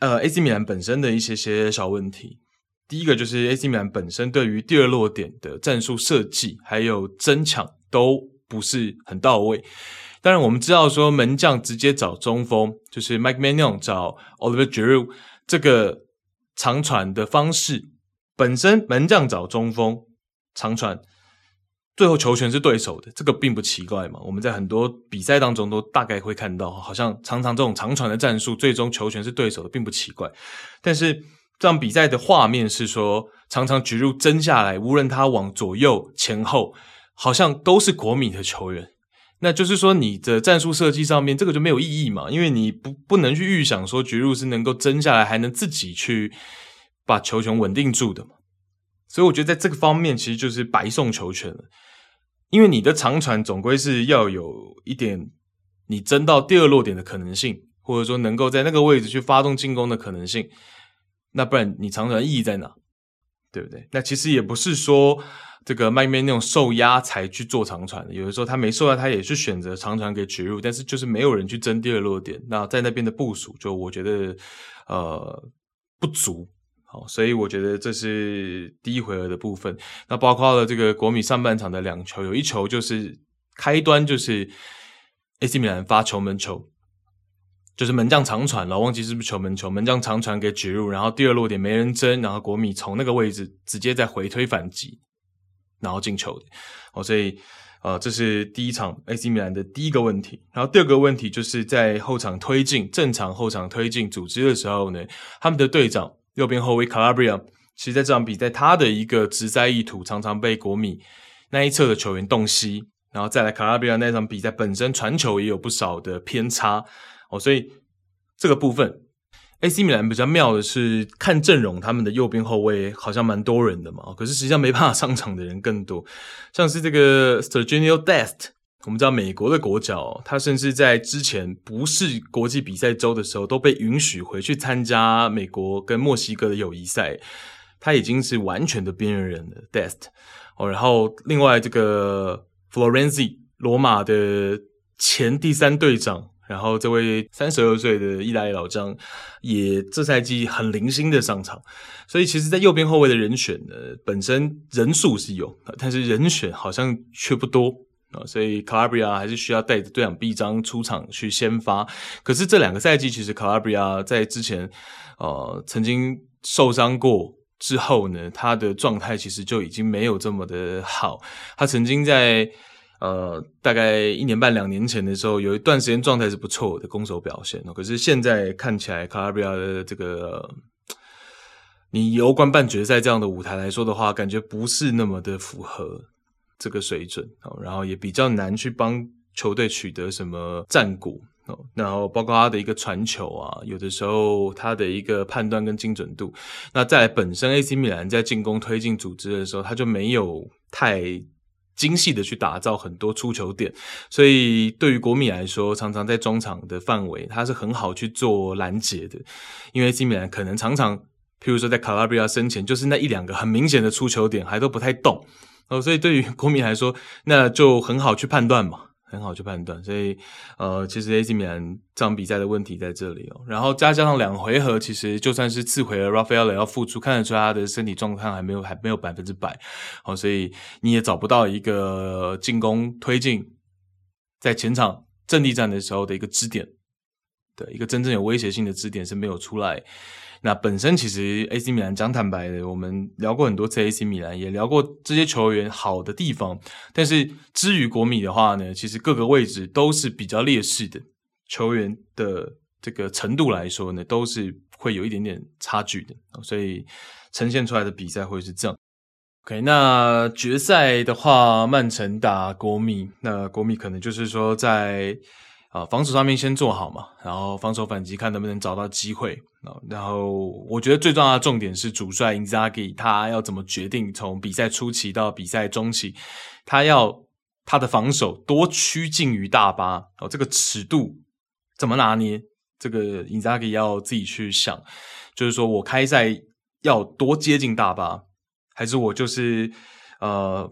呃，AC 米兰本身的一些些小问题。第一个就是 AC 米兰本身对于第二落点的战术设计还有争抢都不是很到位。当然，我们知道说门将直接找中锋，就是 Mike Maignan 找 Oliver Giroud 这个长传的方式，本身门将找中锋长传最后球权是对手的，这个并不奇怪嘛。我们在很多比赛当中都大概会看到，好像常常这种长传的战术，最终球权是对手的，并不奇怪。但是这场比赛的画面是说，常常举入争下来，无论他往左右前后，好像都是国米的球员。那就是说，你的战术设计上面这个就没有意义嘛，因为你不不能去预想说举入是能够争下来，还能自己去把球权稳定住的嘛。所以我觉得在这个方面，其实就是白送球权了。因为你的长传总归是要有一点你争到第二落点的可能性，或者说能够在那个位置去发动进攻的可能性，那不然你长传意义在哪？对不对？那其实也不是说这个麦面那种受压才去做长传的，有的时候他没受压，他也是选择长传给植入，但是就是没有人去争第二落点，那在那边的部署就我觉得呃不足。好，所以我觉得这是第一回合的部分。那包括了这个国米上半场的两球，有一球就是开端就是 AC 米兰发球门球，就是门将长传老，忘记是不是球门球，门将长传给绝入，然后第二落点没人争，然后国米从那个位置直接再回推反击，然后进球的。好，所以呃，这是第一场 AC 米兰的第一个问题。然后第二个问题就是在后场推进，正常后场推进组织的时候呢，他们的队长。右边后卫 Calabria，其实在这场比赛，他的一个直塞意图常常被国米那一侧的球员洞悉，然后再来 Calabria 那场比赛本身传球也有不少的偏差哦，所以这个部分 AC 米兰比较妙的是看阵容，他们的右边后卫好像蛮多人的嘛，可是实际上没办法上场的人更多，像是这个 Sergio Dest。我们知道美国的国脚，他甚至在之前不是国际比赛周的时候，都被允许回去参加美国跟墨西哥的友谊赛。他已经是完全的边缘人了，Dest。哦，然后另外这个 Florenzi，罗马的前第三队长，然后这位三十二岁的意大利老将，也这赛季很零星的上场。所以其实，在右边后卫的人选呢，本身人数是有，但是人选好像却不多。啊，所以卡拉布里亚还是需要带着队长臂章出场去先发。可是这两个赛季，其实卡拉布里亚在之前，呃，曾经受伤过之后呢，他的状态其实就已经没有这么的好。他曾经在呃大概一年半两年前的时候，有一段时间状态是不错的攻守表现。可是现在看起来，卡拉比亚的这个，你欧冠半决赛这样的舞台来说的话，感觉不是那么的符合。这个水准，哦然后也比较难去帮球队取得什么战果，然后包括他的一个传球啊，有的时候他的一个判断跟精准度，那在本身 AC 米兰在进攻推进组织的时候，他就没有太精细的去打造很多出球点，所以对于国米来说，常常在中场的范围，他是很好去做拦截的，因为金米兰可能常常，譬如说在卡拉比亚身前，就是那一两个很明显的出球点，还都不太动。哦，所以对于国米来说，那就很好去判断嘛，很好去判断。所以，呃，其实 AC 米兰这场比赛的问题在这里哦。然后加加上两回合，其实就算是次回合，Rafael 要复出，看得出他的身体状况还没有还没有百分之百。好，所以你也找不到一个进攻推进在前场阵地战的时候的一个支点，对，一个真正有威胁性的支点是没有出来。那本身其实 AC 米兰讲坦白的，我们聊过很多次 AC 米兰，也聊过这些球员好的地方。但是至于国米的话呢，其实各个位置都是比较劣势的，球员的这个程度来说呢，都是会有一点点差距的。所以呈现出来的比赛会是这样。OK，那决赛的话，曼城打国米，那国米可能就是说在。啊，防守上面先做好嘛，然后防守反击看能不能找到机会。然后我觉得最重要的重点是主帅 Inzaghi 他要怎么决定从比赛初期到比赛中期，他要他的防守多趋近于大巴哦，这个尺度怎么拿捏？这个 Inzaghi 要自己去想，就是说我开赛要多接近大巴，还是我就是呃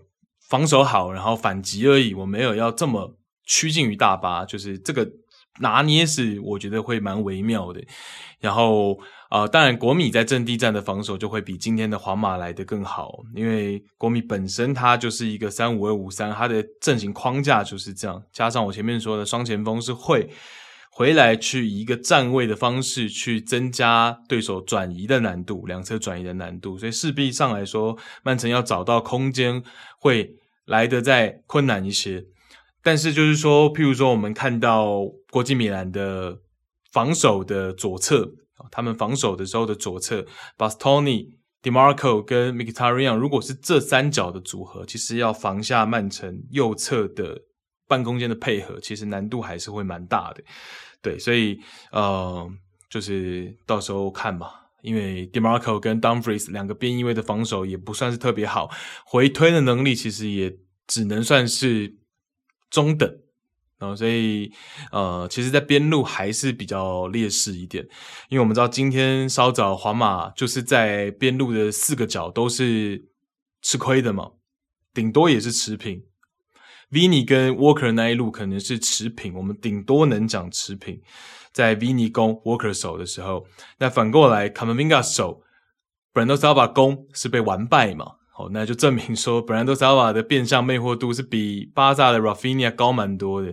防守好然后反击而已，我没有要这么。趋近于大巴，就是这个拿捏是我觉得会蛮微妙的。然后呃，当然国米在阵地战的防守就会比今天的皇马来得更好，因为国米本身它就是一个三五二五三，它的阵型框架就是这样。加上我前面说的双前锋是会回来去以一个站位的方式去增加对手转移的难度，两侧转移的难度，所以势必上来说，曼城要找到空间会。来得再困难一些。但是就是说，譬如说，我们看到国际米兰的防守的左侧，他们防守的时候的左侧，Bastoni、Dimarco 跟 m i k t a r i a n 如果是这三角的组合，其实要防下曼城右侧的半空间的配合，其实难度还是会蛮大的。对，所以呃，就是到时候看嘛，因为 Dimarco 跟 Dumfries 两个边翼位的防守也不算是特别好，回推的能力其实也只能算是。中等，然后所以呃，其实，在边路还是比较劣势一点，因为我们知道今天稍早皇马就是在边路的四个角都是吃亏的嘛，顶多也是持平。Vini 跟 Walker 那一路可能是持平，我们顶多能讲持平，在 Vini 攻 Walker 守的时候，那反过来 Camavinga 守 Bernardo Silva 攻是被完败嘛。哦，那就证明说，本来都 Silva 的变相魅惑度是比巴萨的 Rafinha 高蛮多的，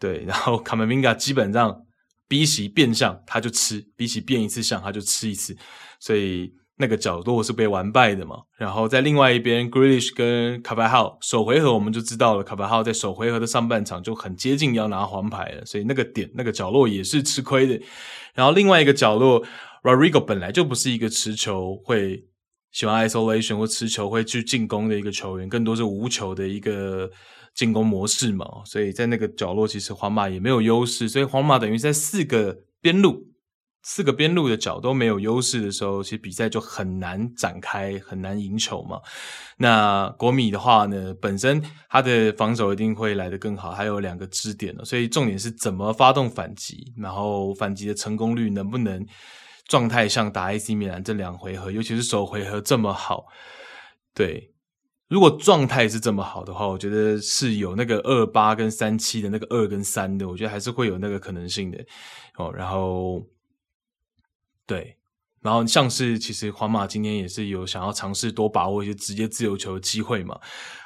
对。然后卡马宾加基本上逼袭变相他就吃，逼袭变一次相他就吃一次，所以那个角落是被完败的嘛。然后在另外一边，Grealish 跟卡巴哈首回合我们就知道了，卡巴哈在首回合的上半场就很接近要拿黄牌了，所以那个点那个角落也是吃亏的。然后另外一个角落 Rodrigo 本来就不是一个持球会。喜欢 isolation 或持球会去进攻的一个球员，更多是无球的一个进攻模式嘛，所以在那个角落其实皇马也没有优势，所以皇马等于在四个边路、四个边路的角都没有优势的时候，其实比赛就很难展开，很难赢球嘛。那国米的话呢，本身他的防守一定会来得更好，还有两个支点，所以重点是怎么发动反击，然后反击的成功率能不能。状态像打 AC 米兰这两回合，尤其是首回合这么好，对，如果状态是这么好的话，我觉得是有那个二八跟三七的那个二跟三的，我觉得还是会有那个可能性的哦。然后，对，然后像是其实皇马今天也是有想要尝试多把握一些直接自由球的机会嘛。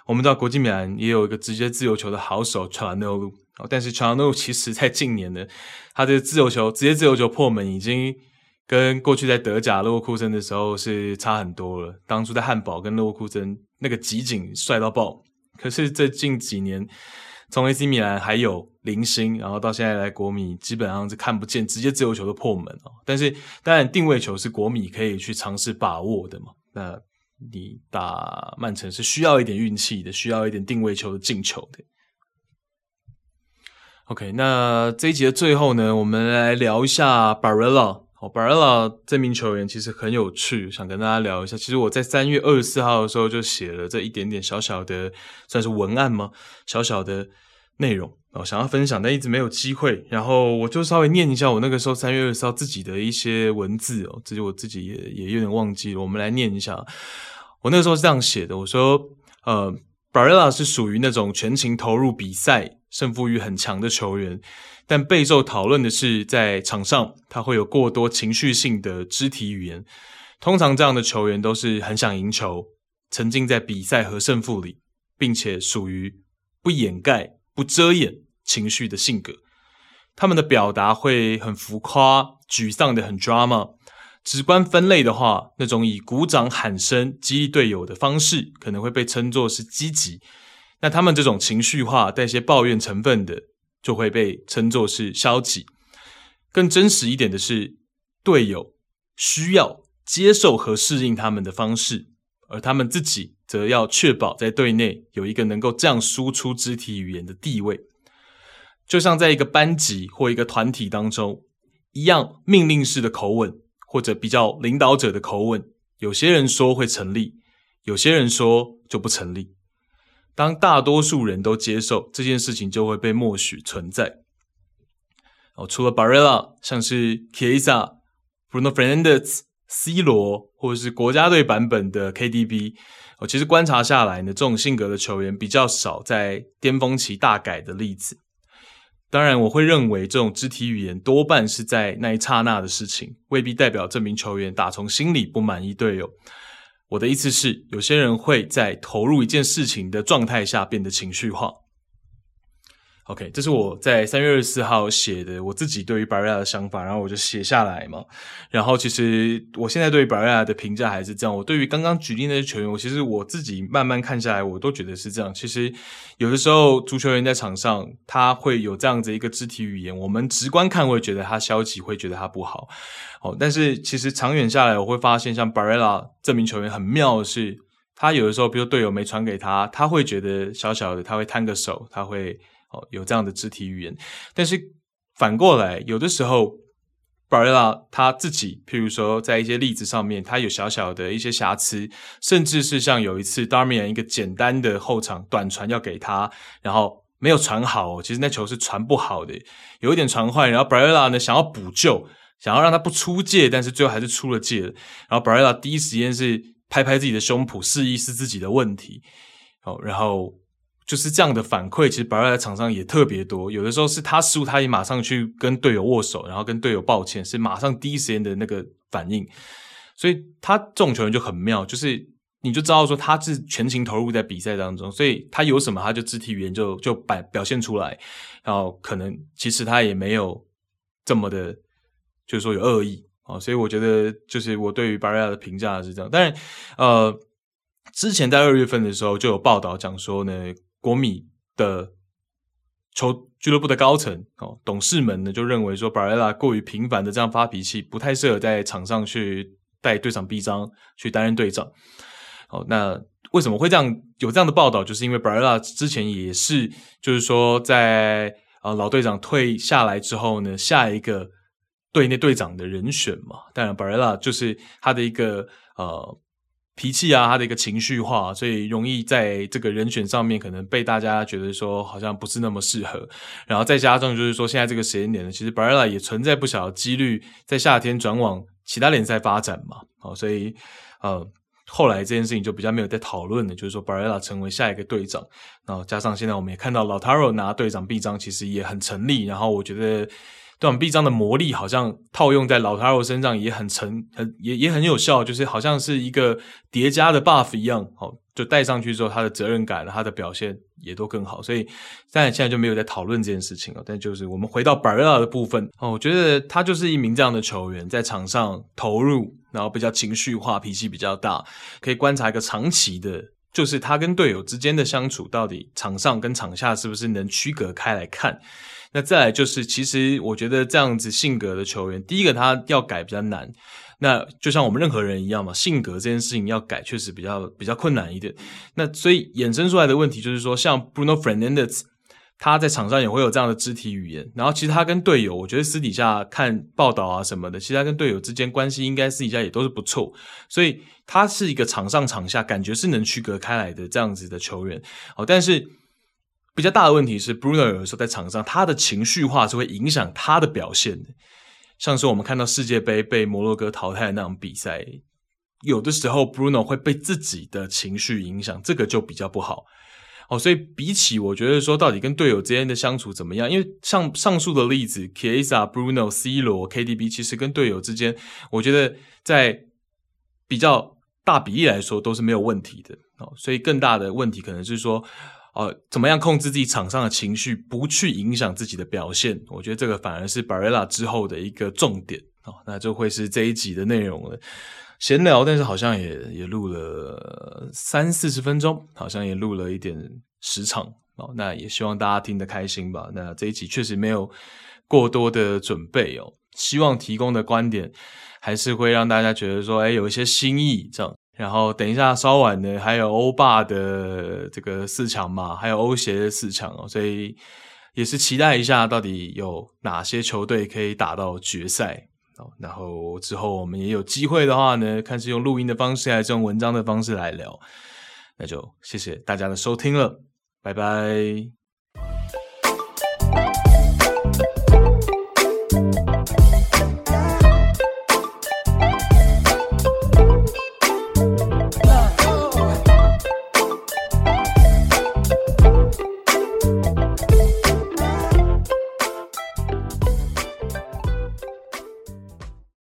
我们知道国际米兰也有一个直接自由球的好手乔纳鲁，但是乔纳鲁其实在近年呢，他的自由球直接自由球破门已经。跟过去在德甲洛沃库森的时候是差很多了。当初在汉堡跟洛沃库森那个集锦帅到爆，可是这近几年从 AC 米兰还有零星，然后到现在来国米，基本上是看不见直接自由球的破门哦。但是当然定位球是国米可以去尝试把握的嘛。那你打曼城是需要一点运气的，需要一点定位球的进球的。OK，那这一集的最后呢，我们来聊一下 Barella。好，Barella 这名球员其实很有趣，想跟大家聊一下。其实我在三月二十四号的时候就写了这一点点小小的，算是文案吗？小小的内容哦，想要分享，但一直没有机会。然后我就稍微念一下我那个时候三月二十四号自己的一些文字哦，这就我自己也也有点忘记了。我们来念一下，我那个时候是这样写的，我说，呃，barla 是属于那种全情投入比赛、胜负欲很强的球员。但备受讨论的是，在场上他会有过多情绪性的肢体语言。通常这样的球员都是很想赢球，沉浸在比赛和胜负里，并且属于不掩盖、不遮掩情绪的性格。他们的表达会很浮夸、沮丧的很 drama。直观分类的话，那种以鼓掌喊声激励队友的方式，可能会被称作是积极。那他们这种情绪化、带些抱怨成分的。就会被称作是消极。更真实一点的是，队友需要接受和适应他们的方式，而他们自己则要确保在队内有一个能够这样输出肢体语言的地位。就像在一个班级或一个团体当中一样，命令式的口吻或者比较领导者的口吻，有些人说会成立，有些人说就不成立。当大多数人都接受这件事情，就会被默许存在。哦，除了 Barella，像是 Chiesa、Bruno Fernandes、C 罗，或者是国家队版本的 KDB，哦，其实观察下来呢，这种性格的球员比较少在巅峰期大改的例子。当然，我会认为这种肢体语言多半是在那一刹那的事情，未必代表这名球员打从心里不满意队友。我的意思是，有些人会在投入一件事情的状态下变得情绪化。OK，这是我在三月二十四号写的我自己对于 Barrera 的想法，然后我就写下来嘛。然后其实我现在对于 Barrera 的评价还是这样。我对于刚刚举例那些球员，我其实我自己慢慢看下来，我都觉得是这样。其实有的时候足球员在场上他会有这样子一个肢体语言，我们直观看会觉得他消极，会觉得他不好。哦，但是其实长远下来，我会发现像 Barrera 这名球员很妙的是，他有的时候，比如队友没传给他，他会觉得小小的，他会摊个手，他会。哦，有这样的肢体语言，但是反过来，有的时候，Barrera 他自己，譬如说在一些例子上面，他有小小的一些瑕疵，甚至是像有一次 Darmian 一个简单的后场短传要给他，然后没有传好，其实那球是传不好的，有一点传坏，然后 b r e l a 呢想要补救，想要让他不出界，但是最后还是出了界了，然后 b r e l a 第一时间是拍拍自己的胸脯，示意是自己的问题，哦，然后。就是这样的反馈，其实 Barry 在场上也特别多。有的时候是他失误，他也马上去跟队友握手，然后跟队友抱歉，是马上第一时间的那个反应。所以他这种球员就很妙，就是你就知道说他是全情投入在比赛当中，所以他有什么他就肢体语言就就摆表现出来，然后可能其实他也没有这么的，就是说有恶意啊。所以我觉得就是我对于 Barry 的评价是这样。当然，呃，之前在二月份的时候就有报道讲说呢。国米的球俱乐部的高层哦，董事们呢就认为说，Barrera 过于频繁的这样发脾气，不太适合在场上去带队长臂章，去担任队长。哦，那为什么会这样有这样的报道？就是因为 Barrera 之前也是，就是说在啊老队长退下来之后呢，下一个队内队长的人选嘛。当然，Barrera 就是他的一个呃。脾气啊，他的一个情绪化，所以容易在这个人选上面可能被大家觉得说好像不是那么适合。然后再加上就是说，现在这个时间点呢，其实 Barrera 也存在不小的几率在夏天转往其他联赛发展嘛。好，所以呃，后来这件事情就比较没有在讨论的，就是说 Barrera 成为下一个队长。然后加上现在我们也看到 Lautaro 拿队长臂章，其实也很成立。然后我觉得。对，臂章的魔力好像套用在老塔罗身上也很成，很也也很有效，就是好像是一个叠加的 buff 一样，好，就带上去之后，他的责任感，他的表现也都更好。所以，但现在就没有在讨论这件事情了。但就是我们回到百瑞尔的部分，哦，我觉得他就是一名这样的球员，在场上投入，然后比较情绪化，脾气比较大，可以观察一个长期的，就是他跟队友之间的相处，到底场上跟场下是不是能区隔开来看。那再来就是，其实我觉得这样子性格的球员，第一个他要改比较难。那就像我们任何人一样嘛，性格这件事情要改，确实比较比较困难一点。那所以衍生出来的问题就是说，像 Bruno Fernandes，他在场上也会有这样的肢体语言。然后其实他跟队友，我觉得私底下看报道啊什么的，其实他跟队友之间关系应该私底下也都是不错。所以他是一个场上场下感觉是能区隔开来的这样子的球员。好，但是。比较大的问题是，Bruno 有的时候在场上，他的情绪化是会影响他的表现的。像是我们看到世界杯被摩洛哥淘汰的那种比赛，有的时候 Bruno 会被自己的情绪影响，这个就比较不好。哦，所以比起我觉得说，到底跟队友之间的相处怎么样？因为像上述的例子，Chiesa、Bruno、C 罗、KDB，其实跟队友之间，我觉得在比较大比例来说都是没有问题的。哦，所以更大的问题可能是说。呃，怎么样控制自己场上的情绪，不去影响自己的表现？我觉得这个反而是 Barrera 之后的一个重点哦。那就会是这一集的内容了。闲聊，但是好像也也录了三四十分钟，好像也录了一点时长哦。那也希望大家听得开心吧。那这一集确实没有过多的准备哦，希望提供的观点还是会让大家觉得说，哎，有一些新意这样。然后等一下，稍晚呢，还有欧霸的这个四强嘛，还有欧协的四强哦，所以也是期待一下，到底有哪些球队可以打到决赛哦。然后之后我们也有机会的话呢，看是用录音的方式还是用文章的方式来聊。那就谢谢大家的收听了，拜拜。